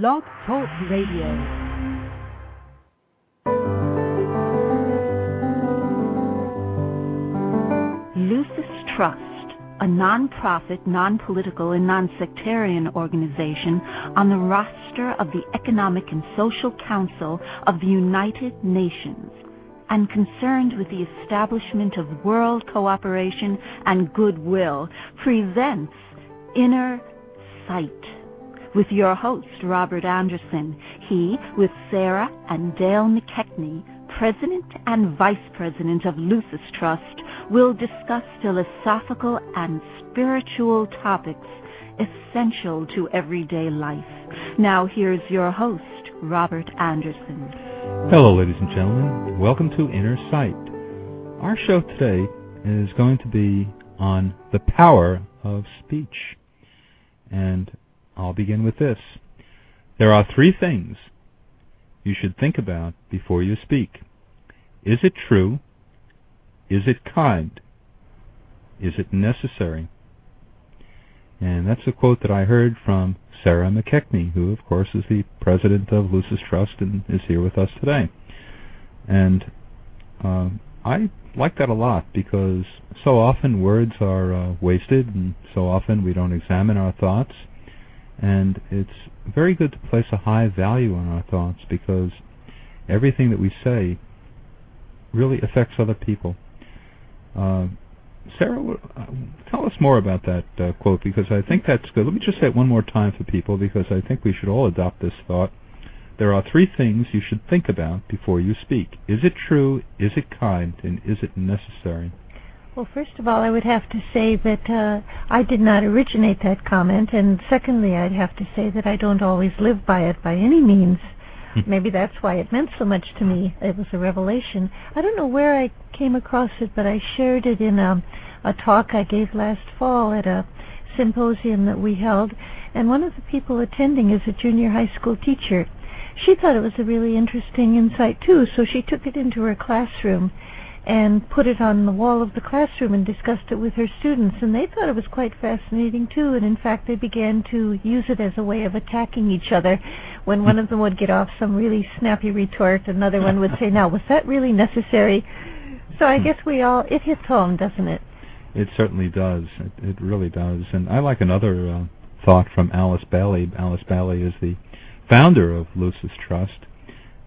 Blog Talk Radio. Lucis Trust, a non-profit, non-political, and non-sectarian organization on the roster of the Economic and Social Council of the United Nations, and concerned with the establishment of world cooperation and goodwill, presents Inner Sight with your host, Robert Anderson. He, with Sarah and Dale McKechnie, President and Vice President of Lucis Trust, will discuss philosophical and spiritual topics essential to everyday life. Now here's your host, Robert Anderson. Hello, ladies and gentlemen. Welcome to Inner Sight. Our show today is going to be on the power of speech. And I'll begin with this. There are three things you should think about before you speak. Is it true? Is it kind? Is it necessary? And that's a quote that I heard from Sarah McKechnie, who, of course, is the president of Lucis Trust and is here with us today. And uh, I like that a lot because so often words are uh, wasted and so often we don't examine our thoughts. And it's very good to place a high value on our thoughts because everything that we say really affects other people. Uh, Sarah, uh, tell us more about that uh, quote because I think that's good. Let me just say it one more time for people because I think we should all adopt this thought. There are three things you should think about before you speak. Is it true? Is it kind? And is it necessary? Well, first of all, I would have to say that uh, I did not originate that comment, and secondly, I'd have to say that I don't always live by it by any means. Maybe that's why it meant so much to me. It was a revelation. I don't know where I came across it, but I shared it in a, a talk I gave last fall at a symposium that we held, and one of the people attending is a junior high school teacher. She thought it was a really interesting insight too, so she took it into her classroom and put it on the wall of the classroom and discussed it with her students and they thought it was quite fascinating too and in fact they began to use it as a way of attacking each other. When one of them would get off some really snappy retort another one would say now was that really necessary? So i guess we all it hits home doesn't it? It certainly does. It, it really does. And i like another uh, thought from alice bailey alice bailey is the founder of lucis trust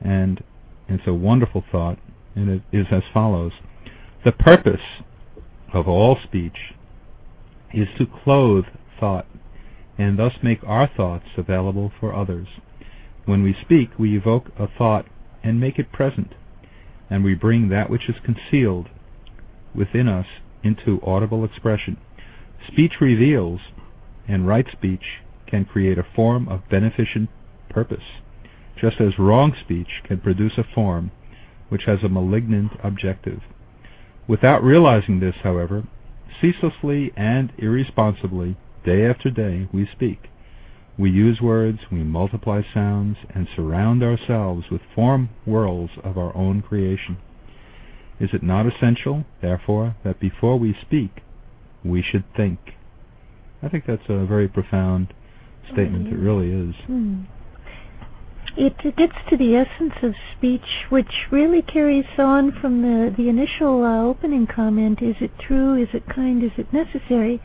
and it's a wonderful thought and it is as follows. The purpose of all speech is to clothe thought and thus make our thoughts available for others. When we speak, we evoke a thought and make it present, and we bring that which is concealed within us into audible expression. Speech reveals, and right speech can create a form of beneficent purpose, just as wrong speech can produce a form which has a malignant objective. Without realizing this, however, ceaselessly and irresponsibly, day after day, we speak. We use words, we multiply sounds, and surround ourselves with form worlds of our own creation. Is it not essential, therefore, that before we speak, we should think? I think that's a very profound statement. It really is. Mm it gets to the essence of speech, which really carries on from the, the initial uh, opening comment is it true, is it kind, is it necessary?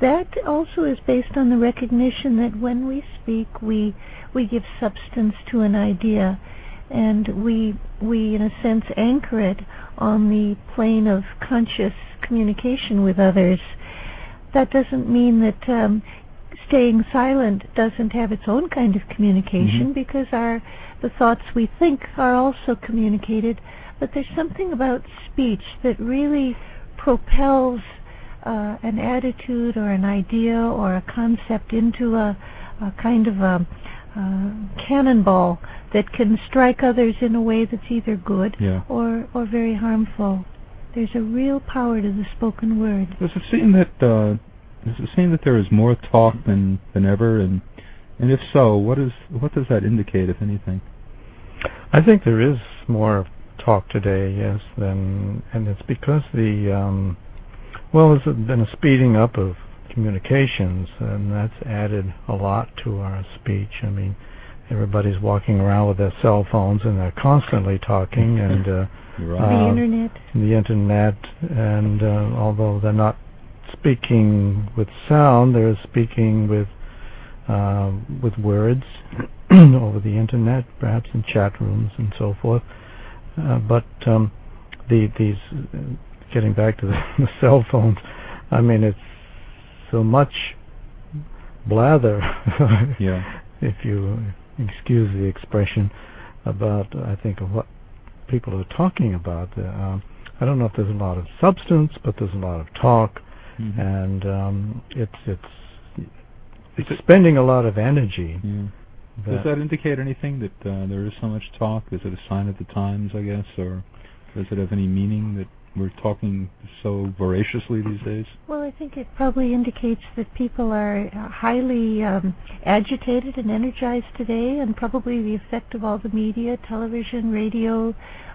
That also is based on the recognition that when we speak, we, we give substance to an idea and we, we, in a sense, anchor it on the plane of conscious communication with others. That doesn't mean that um, staying silent doesn't have its own kind of communication mm-hmm. because our the thoughts we think are also communicated but there's something about speech that really propels uh, an attitude or an idea or a concept into a, a kind of a, a, cannonball that can strike others in a way that's either good yeah. or, or very harmful. There's a real power to the spoken word. Does it seem that uh, does it seem that there is more talk than than ever, and and if so, what is what does that indicate, if anything? I think there is more talk today, yes, than and it's because the um, well, there's been a speeding up of communications, and that's added a lot to our speech. I mean, everybody's walking around with their cell phones and they're constantly talking and uh, right. the uh, internet. the internet and uh, although they're not speaking with sound they're speaking with uh, with words over the internet perhaps in chat rooms and so forth uh, but um, the these uh, getting back to the, the cell phones I mean it's so much blather yeah. if you excuse the expression, about I think of what people are talking about. Uh, um, I don't know if there's a lot of substance, but there's a lot of talk, it's it's it's spending a lot of energy. Yeah. Does that indicate anything that uh, there is so much talk? Is it a sign of the times, I guess, or does it have any meaning that we're talking so voraciously these days? Well, I think it probably indicates that people are uh, highly um, agitated and energized today, and probably the effect of all the media, television, radio,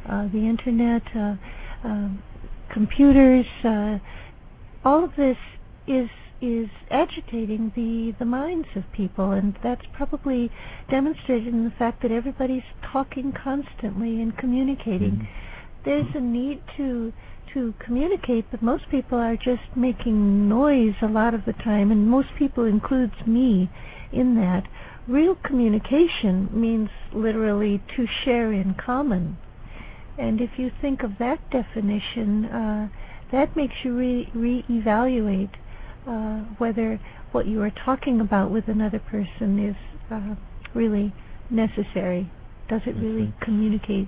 uh, the internet, uh, um computers. All of this is is agitating the the minds of people, and that's probably demonstrated in the fact that everybody's talking constantly and communicating. Mhm. There's a need to to communicate, but most people are just making noise a lot of the time, and most people includes me in that. Real communication means literally to share in common. And if you think of that definition, uh, that makes you re- reevaluate uh, whether what you are talking about with another person is uh, really necessary. Does it That's really right. communicate,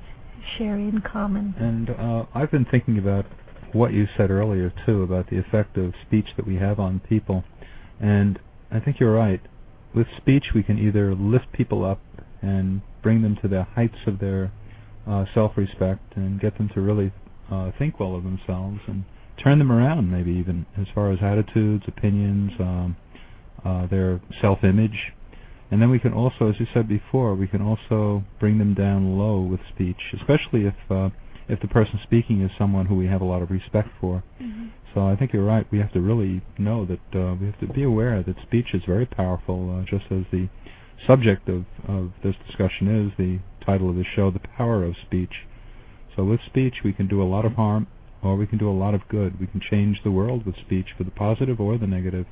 share in common? And uh, I've been thinking about what you said earlier too about the effect of speech that we have on people, and I think you're right. With speech, we can either lift people up and bring them to the heights of their uh, self-respect and get them to really uh, think well of themselves and turn them around, maybe even as far as attitudes, opinions, um, uh, their self-image. And then we can also, as you said before, we can also bring them down low with speech, especially if uh, if the person speaking is someone who we have a lot of respect for. So I think you're right. We have to really know that uh, we have to be aware that speech is very powerful, uh, just as the subject of, of this discussion is the title of the show, The Power of Speech. So with speech, we can do a lot of harm or we can do a lot of good. We can change the world with speech for the positive or the negative.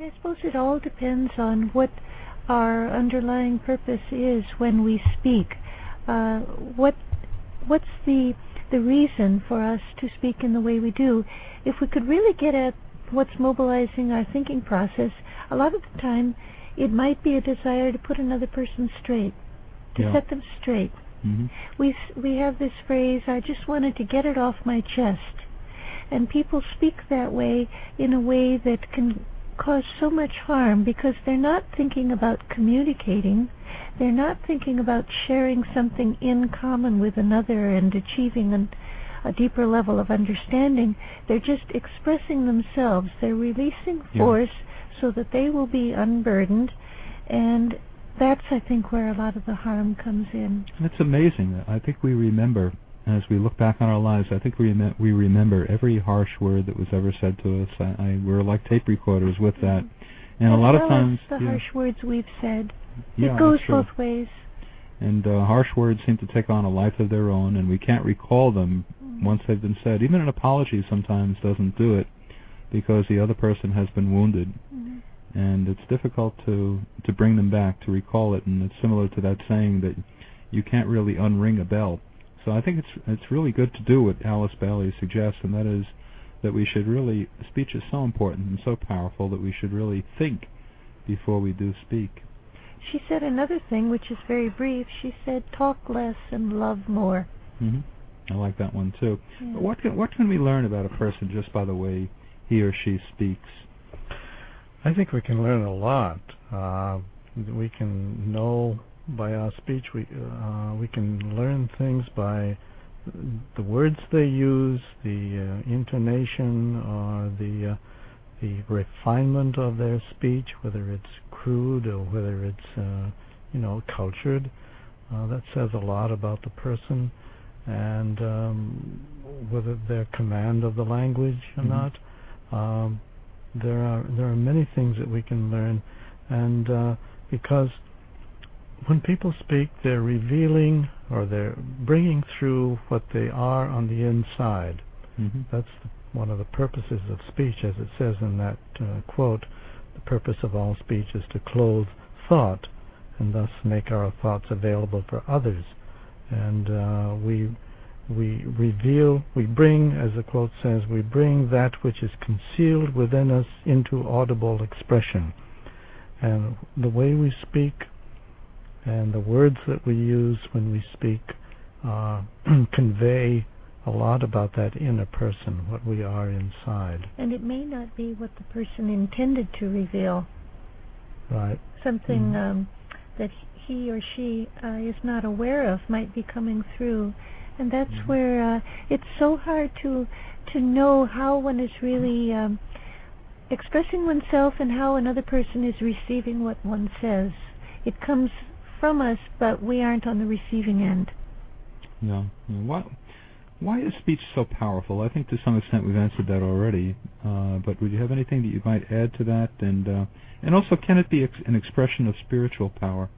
I suppose it all depends on what our underlying purpose is when we speak. Uh, what what's the the reason for us to speak in the way we do? If we could really get at what's mobilizing our thinking process, a lot of the time it might be a desire to put another person straight, to Yeah. set them straight. Hmm We we have this phrase, I just wanted to get it off my chest. And people speak that way in a way that can cause so much harm because they're not thinking about communicating. They're not thinking about sharing something in common with another and achieving an, a deeper level of understanding. They're just expressing themselves. They're releasing Yeah. force so that they will be unburdened. And that's, I think, where a lot of the harm comes in. And it's amazing. I think we remember, as we look back on our lives, I think we rem- we remember every harsh word that was ever said to us. I, I we're like tape recorders with that, and a As lot of times, the yeah, harsh words we've said. yeah, it goes both ways. And uh, harsh words seem to take on a life of their own, and we can't recall them once they've been said. Even an apology sometimes doesn't do it because the other person has been wounded, Mhm. And it's difficult to to bring them back to recall it. And it's similar to that saying that you can't really unring a bell. So I think it's it's really good to do what Alice Bailey suggests, and that is that we should really speech is so important and so powerful that we should really think before we do speak. She said another thing, which is very brief. She said, "Talk less and love more." hmm I like that one too. Yeah. But What can what can we learn about a person just by the way he or she speaks? I think we can learn a lot. Uh, we can know by our speech. We uh, we can learn things by the words they use, the uh, intonation, or the uh, the refinement of their speech, whether it's crude or whether it's uh, you know cultured. Uh, that says a lot about the person and um, whether their command of the language or Mhm. not. Um, there are there are many things that we can learn, and uh, because when people speak, they're revealing or they're bringing through what they are on the inside. hmm That's the, one of the purposes of speech, as it says in that uh, quote. The purpose of all speech is to clothe thought, and thus make our thoughts available for others. And uh, we we reveal, we bring, as the quote says, we bring that which is concealed within us into audible expression. And the way we speak and the words that we use when we speak uh, convey a lot about that inner person, what we are inside. And it may not be what the person intended to reveal. Right. Something Mhm. um, that he or she uh, is not aware of might be coming through, and that's Mhm. where uh, it's so hard to to know how one is really um, expressing oneself and how another person is receiving what one says. It comes from us, but we aren't on the receiving end. Yeah. yeah. Why, why is speech so powerful? I think to some extent we've answered that already. Uh, but would you have anything that you might add to that? And uh, and also, can it be ex- an expression of spiritual power?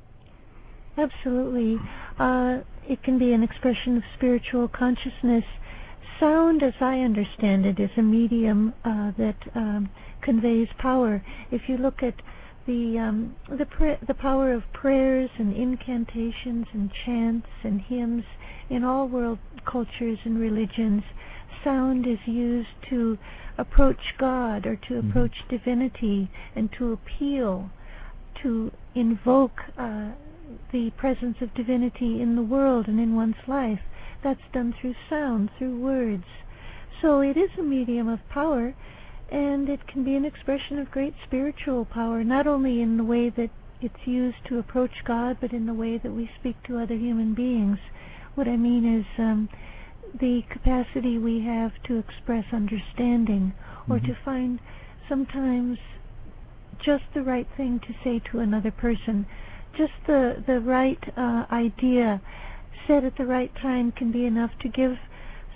Absolutely. Uh, it can be an expression of spiritual consciousness. Sound, as I understand it, is a medium uh, that um, conveys power. If you look at the um, the pra- the power of prayers and incantations and chants and hymns in all world cultures and religions, sound is used to approach God or to Mhm. approach divinity and to appeal, to invoke uh, the presence of divinity in the world and in one's life. That's done through sound, through words. So it is a medium of power, and it can be an expression of great spiritual power, not only in the way that it's used to approach God, but in the way that we speak to other human beings. What I mean is um, the capacity we have to express understanding or Mhm. to find sometimes just the right thing to say to another person. Just the, the right uh, idea said at the right time can be enough to give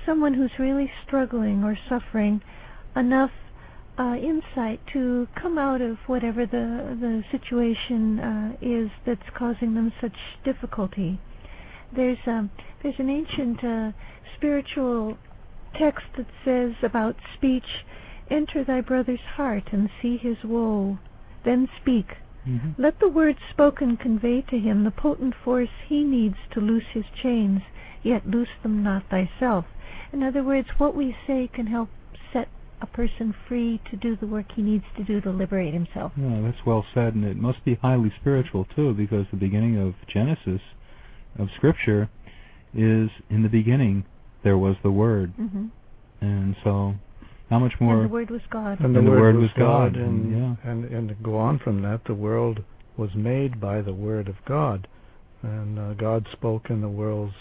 someone who's really struggling or suffering enough uh, insight to come out of whatever the the situation uh, is that's causing them such difficulty. There's um, there's an ancient uh, spiritual text that says about speech, "Enter thy brother's heart and see his woe, then speak." Hmm Let the words spoken convey to him the potent force he needs to loose his chains, yet loose them not thyself. In other words, what we say can help set a person free to do the work he needs to do to liberate himself. Yeah, that's well said, and it must be highly spiritual too, because the beginning of Genesis, of Scripture, is in the beginning there was the Word, hmm and so how much more? And the Word was God. And the, And the word, Word was was God, God, and, yeah. and and to go on from that, the world was made by the word of God, and uh, God spoke, and the worlds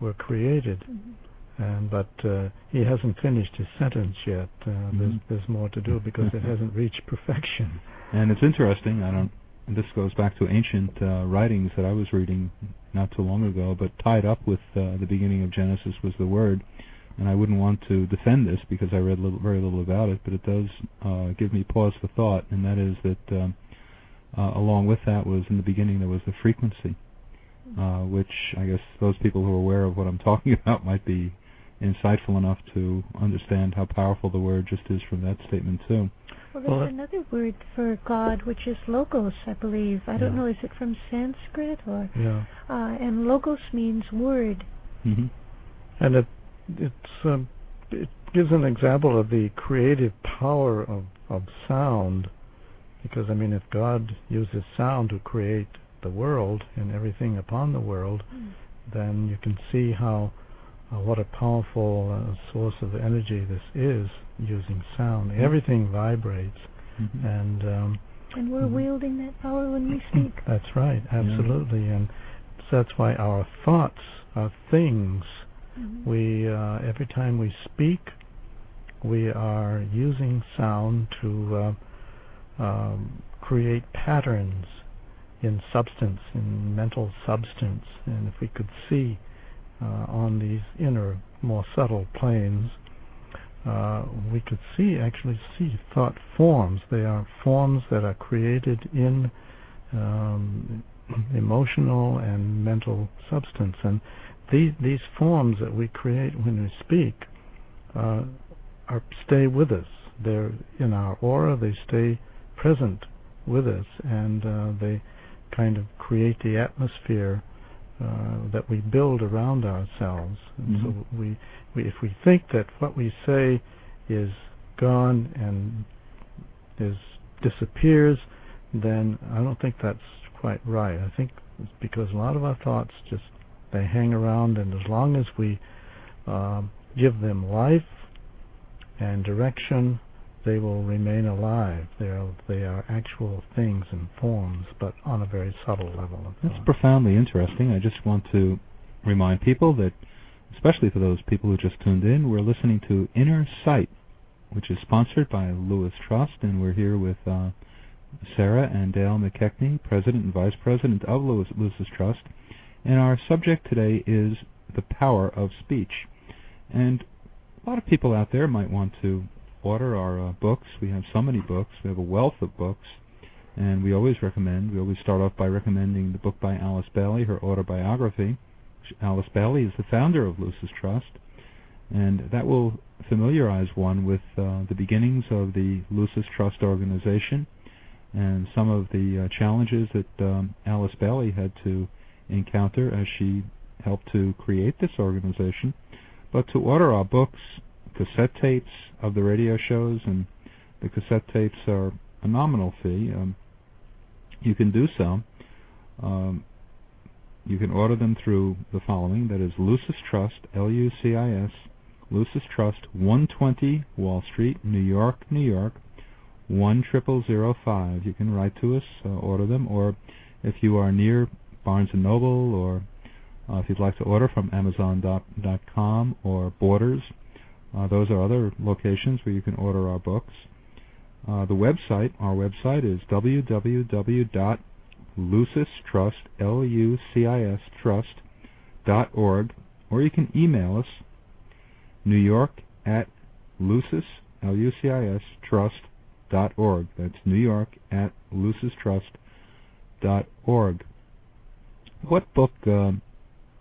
were created. Mhm. And but uh, he hasn't finished his sentence yet. Uh, There's Mhm. there's more to do because it hasn't reached perfection. And it's interesting. I don't. This goes back to ancient uh, writings that I was reading not too long ago, but tied up with uh, the beginning of Genesis was the Word. And I wouldn't want to defend this because I read little, very little about it, but it does uh, give me pause for thought, and that is that um, uh, along with that was in the beginning there was the frequency, uh, which I guess those people who are aware of what I'm talking about might be insightful enough to understand how powerful the word just is from that statement too. Well, there's Well, another word for God, which is logos, I believe. I don't know, is it from Sanskrit or? Yeah, Uh, and logos means word. Mm-hmm. and it it's um, it gives an example of the creative power of of sound, because I mean, if God uses sound to create the world and everything upon the world, then you can see how uh, what a powerful uh, source of energy this is using sound. Everything vibrates, hmm and um, And we're Mhm. wielding that power when we speak. that's right, absolutely, and so that's why our thoughts are things. Mhm. We uh, every time we speak, we are using sound to uh, um, create patterns in substance, in mental substance, and if we could see uh, on these inner, more subtle planes, uh, we could see actually see thought forms. They are forms that are created in um, emotional and mental substance. And these these forms that we create when we speak uh, are stay with us. They're in our aura. They stay present with us, and uh, they kind of create the atmosphere uh, that we build around ourselves. And Mhm. so we, we, if we think that what we say is gone and is disappears, then I don't think that's quite right. I think it's because a lot of our thoughts just they hang around, and as long as we um, give them life and direction, they will remain alive. They are they are actual things and forms, but on a very subtle level. Of That's thought. profoundly interesting. I just want to remind people that, especially for those people who just tuned in, we're listening to Inner Sight, which is sponsored by Lucis Trust, and we're here with uh, Sarah and Dale McKechnie, President and Vice President of Lucis, Lucis's Trust. And our subject today is the power of speech. And a lot of people out there might want to order our uh, books. We have so many books. We have a wealth of books. And we always recommend, we always start off by recommending the book by Alice Bailey, her autobiography. Alice Bailey is the founder of Lucis Trust. And that will familiarize one with uh, the beginnings of the Lucis Trust organization and some of the uh, challenges that um, Alice Bailey had to encounter as she helped to create this organization. But to order our books, cassette tapes of the radio shows, and the cassette tapes are a nominal fee. Um, you can do so. Um, you can order them through the following. That is Lucis Trust, L-U-C-I-S, Lucis Trust, 120 Wall Street, New York, New York, 10005. You can write to us, uh, order them, or if you are near Barnes & Noble, or uh, if you'd like to order from Amazon.com or Borders, uh, those are other locations where you can order our books. Uh, the website, our website is www.lucistrust, L-U-C-I-S, or you can email us, New York at lucis, L-U-C-I-S. That's New York at lucistrust.org. What book, uh,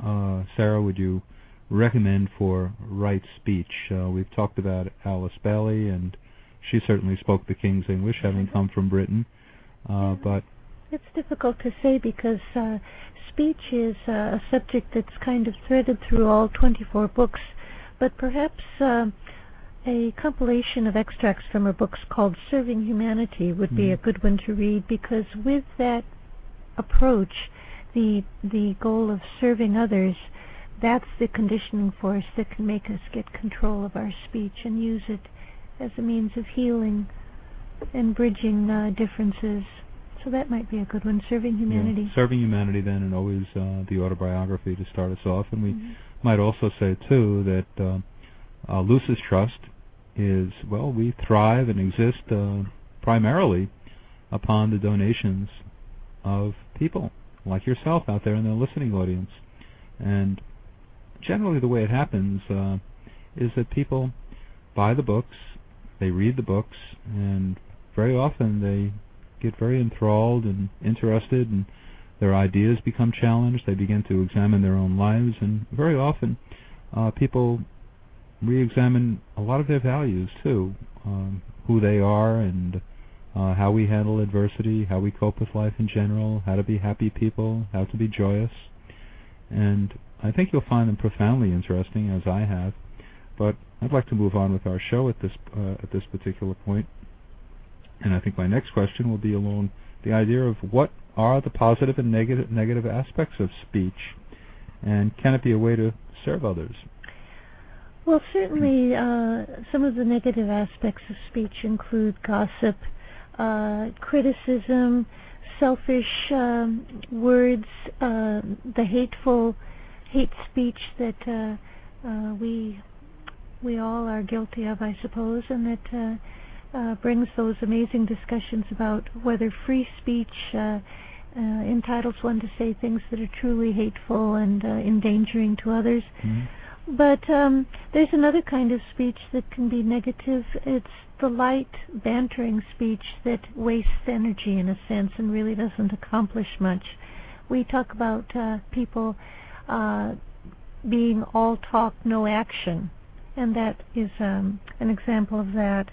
uh, Sarah, would you recommend for right speech? Uh, we've talked about Alice Bailey, and she certainly spoke the King's English, having come from Britain. Uh, but It's difficult to say because uh, speech is uh, a subject that's kind of threaded through all 24 books, but perhaps uh, a compilation of extracts from her books called Serving Humanity would be Mhm. a good one to read because with that approach, the the goal of serving others, that's the conditioning force that can make us get control of our speech and use it as a means of healing and bridging uh, differences. So that might be a good one, serving humanity. Yeah, serving humanity, then, and always uh, the autobiography to start us off. And we Mhm. might also say too that uh, uh, Trust is well, we thrive and exist uh, primarily upon the donations of people like yourself out there in the listening audience. And generally, the way it happens uh, is that people buy the books, they read the books, and very often they get very enthralled and interested, and their ideas become challenged. They begin to examine their own lives, and very often uh, people re-examine a lot of their values too, um, who they are, and uh, how we handle adversity, how we cope with life in general, how to be happy people, how to be joyous, and I think you'll find them profoundly interesting, as I have. But I'd like to move on with our show at this uh, at this particular point, and I think my next question will be along the idea of what are the positive and negative negative aspects of speech, and can it be a way to serve others? Well, certainly uh, some of the negative aspects of speech include gossip, criticism, selfish um, words, uh, the hateful hate speech that uh, uh, we we all are guilty of, I suppose, and that uh, uh, brings those amazing discussions about whether free speech uh, uh, entitles one to say things that are truly hateful and uh, endangering to others. Mm-hmm. But um, there's another kind of speech that can be negative. It's the light, bantering speech that wastes energy in a sense and really doesn't accomplish much. we talk about uh, people uh, being all talk, no action, and that is um, an example of that.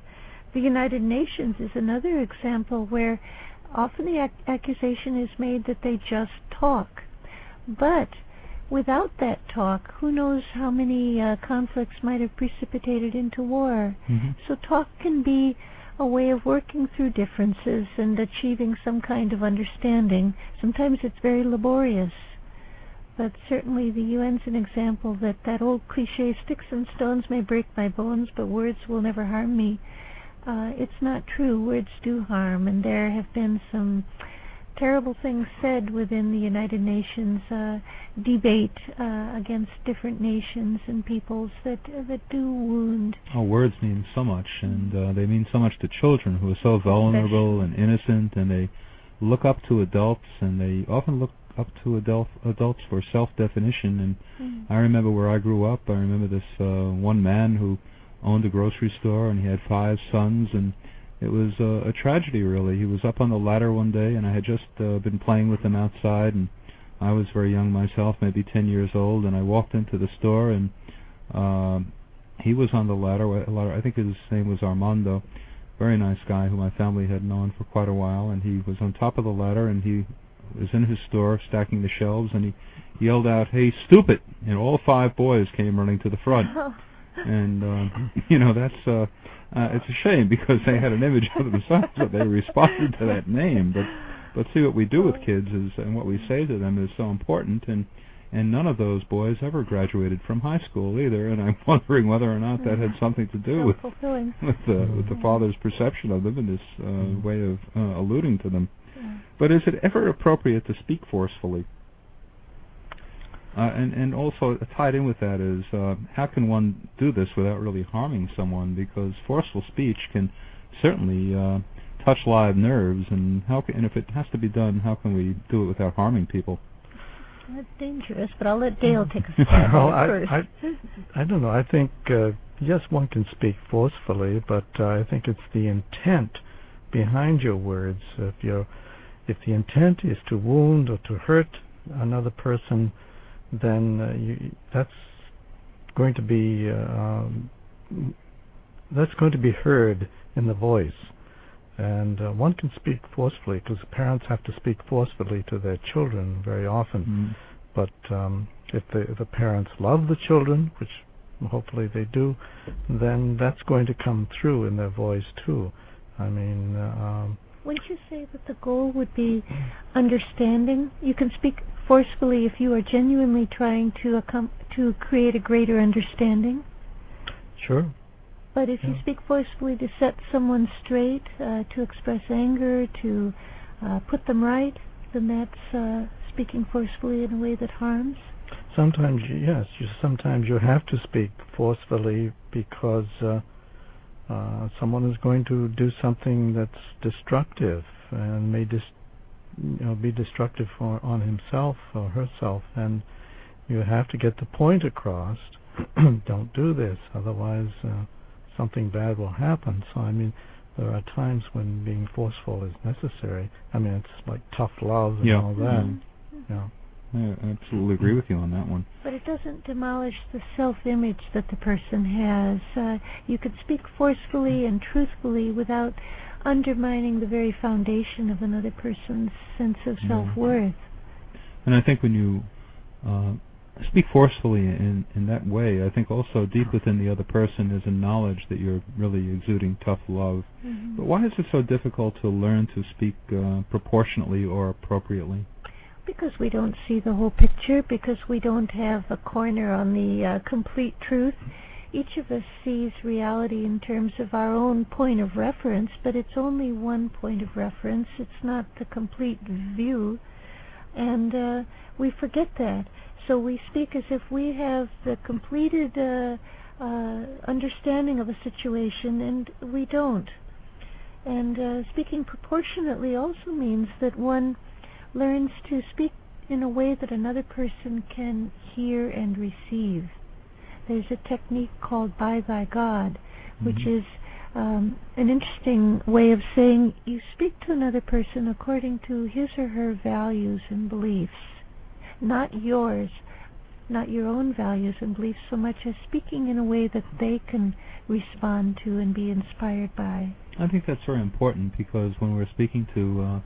The United Nations is another example where often the ac- accusation is made that they just talk. But without that talk, who knows how many uh, conflicts might have precipitated into war. Mm-hmm. So talk can be a way of working through differences and achieving some kind of understanding. Sometimes it's very laborious. But certainly the UN's an example that that old cliche, sticks and stones may break my bones, but words will never harm me. Uh, it's not true. Words do harm, and there have been some terrible things said within the United Nations uh, debate uh, against different nations and peoples that uh, that do wound. Oh, words mean so much, and uh, they mean so much to children who are so vulnerable and innocent, and they look up to adults, and they often look up to adult adults for self-definition. And Mm. I remember where I grew up. I remember this uh, one man who owned a grocery store, and he had five sons, and it was uh, a tragedy, really. He was up on the ladder one day, and I had just uh, been playing with him outside, and I was very young myself, maybe 10 years old, and I walked into the store, and um, he was on the ladder. a ladder. I think his name was Armando. Very nice guy who my family had known for quite a while, and he was on top of the ladder, and he was in his store stacking the shelves, and he yelled out, "Hey, stupid!" And all five boys came running to the front and uh, you know that's uh, uh, it's a shame because they had an image of themselves that they responded to that name. But but see what we do with kids is and what we say to them is so important and. And none of those boys ever graduated from high school either, and I'm wondering whether or not that had something to do with Self-fulfilling. with the with the father's perception of them and his uh, way of uh, alluding to them. Yeah. But is it ever appropriate to speak forcefully? Uh, and and also tied in with that is uh, how can one do this without really harming someone? Because forceful speech can certainly uh, touch live nerves, and how can, and if it has to be done, how can we do it without harming people? That's dangerous, but I'll let Dale take a stab Well, at I, it I, first. I don't know. I think uh, yes, one can speak forcefully, but uh, I think it's the intent behind your words. If you if the intent is to wound or to hurt another person, then uh, you, that's going to be uh, um, that's going to be heard in the voice. And uh, one can speak forcefully because parents have to speak forcefully to their children very often. Mm. But um, if the if the parents love the children, which hopefully they do, then that's going to come through in their voice too. I mean, uh, um, Wouldn't you say that the goal would be understanding? You can speak forcefully if you are genuinely trying to to create a greater understanding. sure. But if you speak forcefully to set someone straight, uh, to express anger, to uh, put them right, then that's uh, speaking forcefully in a way that harms. Sometimes, yes, you, sometimes you have to speak forcefully because uh, uh, someone is going to do something that's destructive and may dis- you know, be destructive for, on himself or herself, and you have to get the point across. Don't do this, otherwise uh, something bad will happen. So, I mean, there are times when being forceful is necessary. I mean, it's like tough love and Yeah. all that. Mhm. Yeah. I absolutely agree with you on that one. But it doesn't demolish the self-image that the person has. Uh, you could speak forcefully and truthfully without undermining the very foundation of another person's sense of self-worth. And I think when you uh, speak forcefully in in that way, I think also deep within the other person is a knowledge that you're really exuding tough love. Mhm. But why is it so difficult to learn to speak uh, proportionately or appropriately? Because we don't see the whole picture, because we don't have a corner on the uh, complete truth. Each of us sees reality in terms of our own point of reference, but it's only one point of reference. It's not the complete view. And uh, we forget that. So we speak as if we have the completed uh, uh, understanding of a situation, and we don't. And uh, speaking proportionately also means that one learns to speak in a way that another person can hear and receive. There's a technique called by thy God, which Mhm. is um, an interesting way of saying you speak to another person according to his or her values and beliefs, not yours, not your own values and beliefs so much as speaking in a way that they can respond to and be inspired by. I think that's very important because when we're speaking to, uh,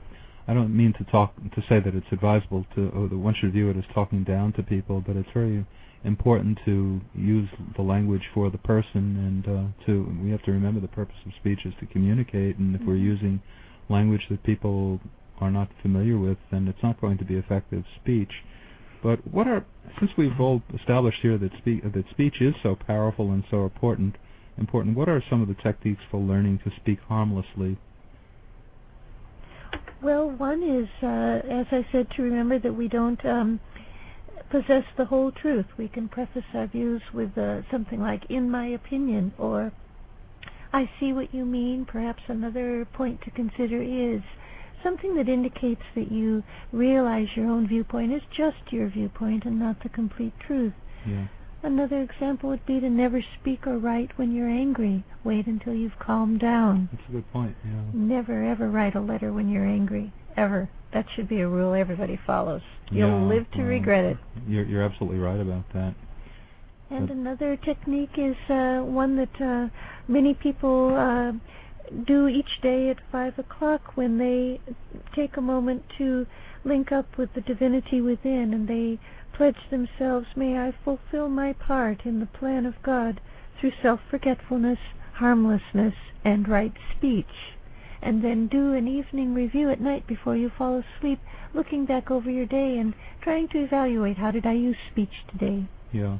I don't mean to talk to say that it's advisable to, or that one should view it as talking down to people, but it's very important to use the language for the person and uh, to we have to remember the purpose of speech is to communicate and if mm-hmm. we're using language that people are not familiar with then it's not going to be effective speech but what are since we've all established here that speak that speech is so powerful and so important important what are some of the techniques for learning to speak harmlessly well one is uh, as i said to remember that we don't um, possess the whole truth. We can preface our views with uh, something like, in my opinion, or I see what you mean. Perhaps another point to consider is something that indicates that you realize your own viewpoint is just your viewpoint and not the complete truth. Yeah. Another example would be to never speak or write when you're angry. Wait until you've calmed down. That's a good point. Yeah. Never ever write a letter when you're angry. Ever. That should be a rule everybody follows. You'll yeah, live to regret it. You're, you're absolutely right about that. And but another technique is uh, one that uh, many people uh, do each day at five o'clock when they take a moment to link up with the divinity within and they pledge themselves, may I fulfill my part in the plan of God through self-forgetfulness, harmlessness, and right speech and then do an evening review at night before you fall asleep, looking back over your day and trying to evaluate how did I use speech today. Yeah,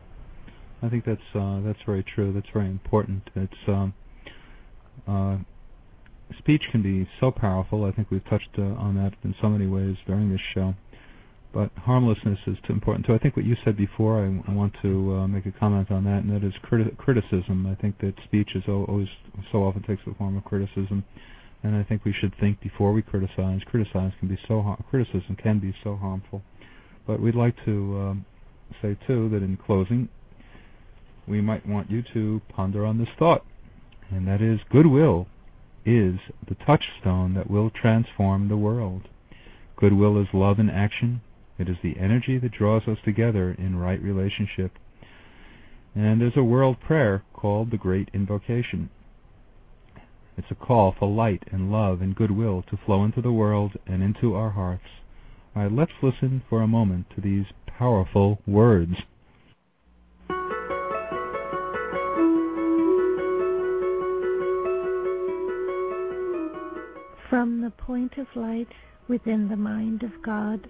I think that's uh, that's very true. That's very important. It's um, uh, speech can be so powerful. I think we've touched uh, on that in so many ways during this show. But harmlessness is too important too. I think what you said before, I, I want to uh, make a comment on that, and that is criti- criticism. I think that speech is always so often takes the form of criticism and I think we should think before we criticize. Criticize can be so har- criticism can be so harmful, but we'd like to um, say too that in closing, we might want you to ponder on this thought, and that is goodwill is the touchstone that will transform the world. Goodwill is love in action. It is the energy that draws us together in right relationship. And there's a world prayer called the Great Invocation. It's a call for light and love and goodwill to flow into the world and into our hearts. All right, let's listen for a moment to these powerful words. From the point of light within the mind of God,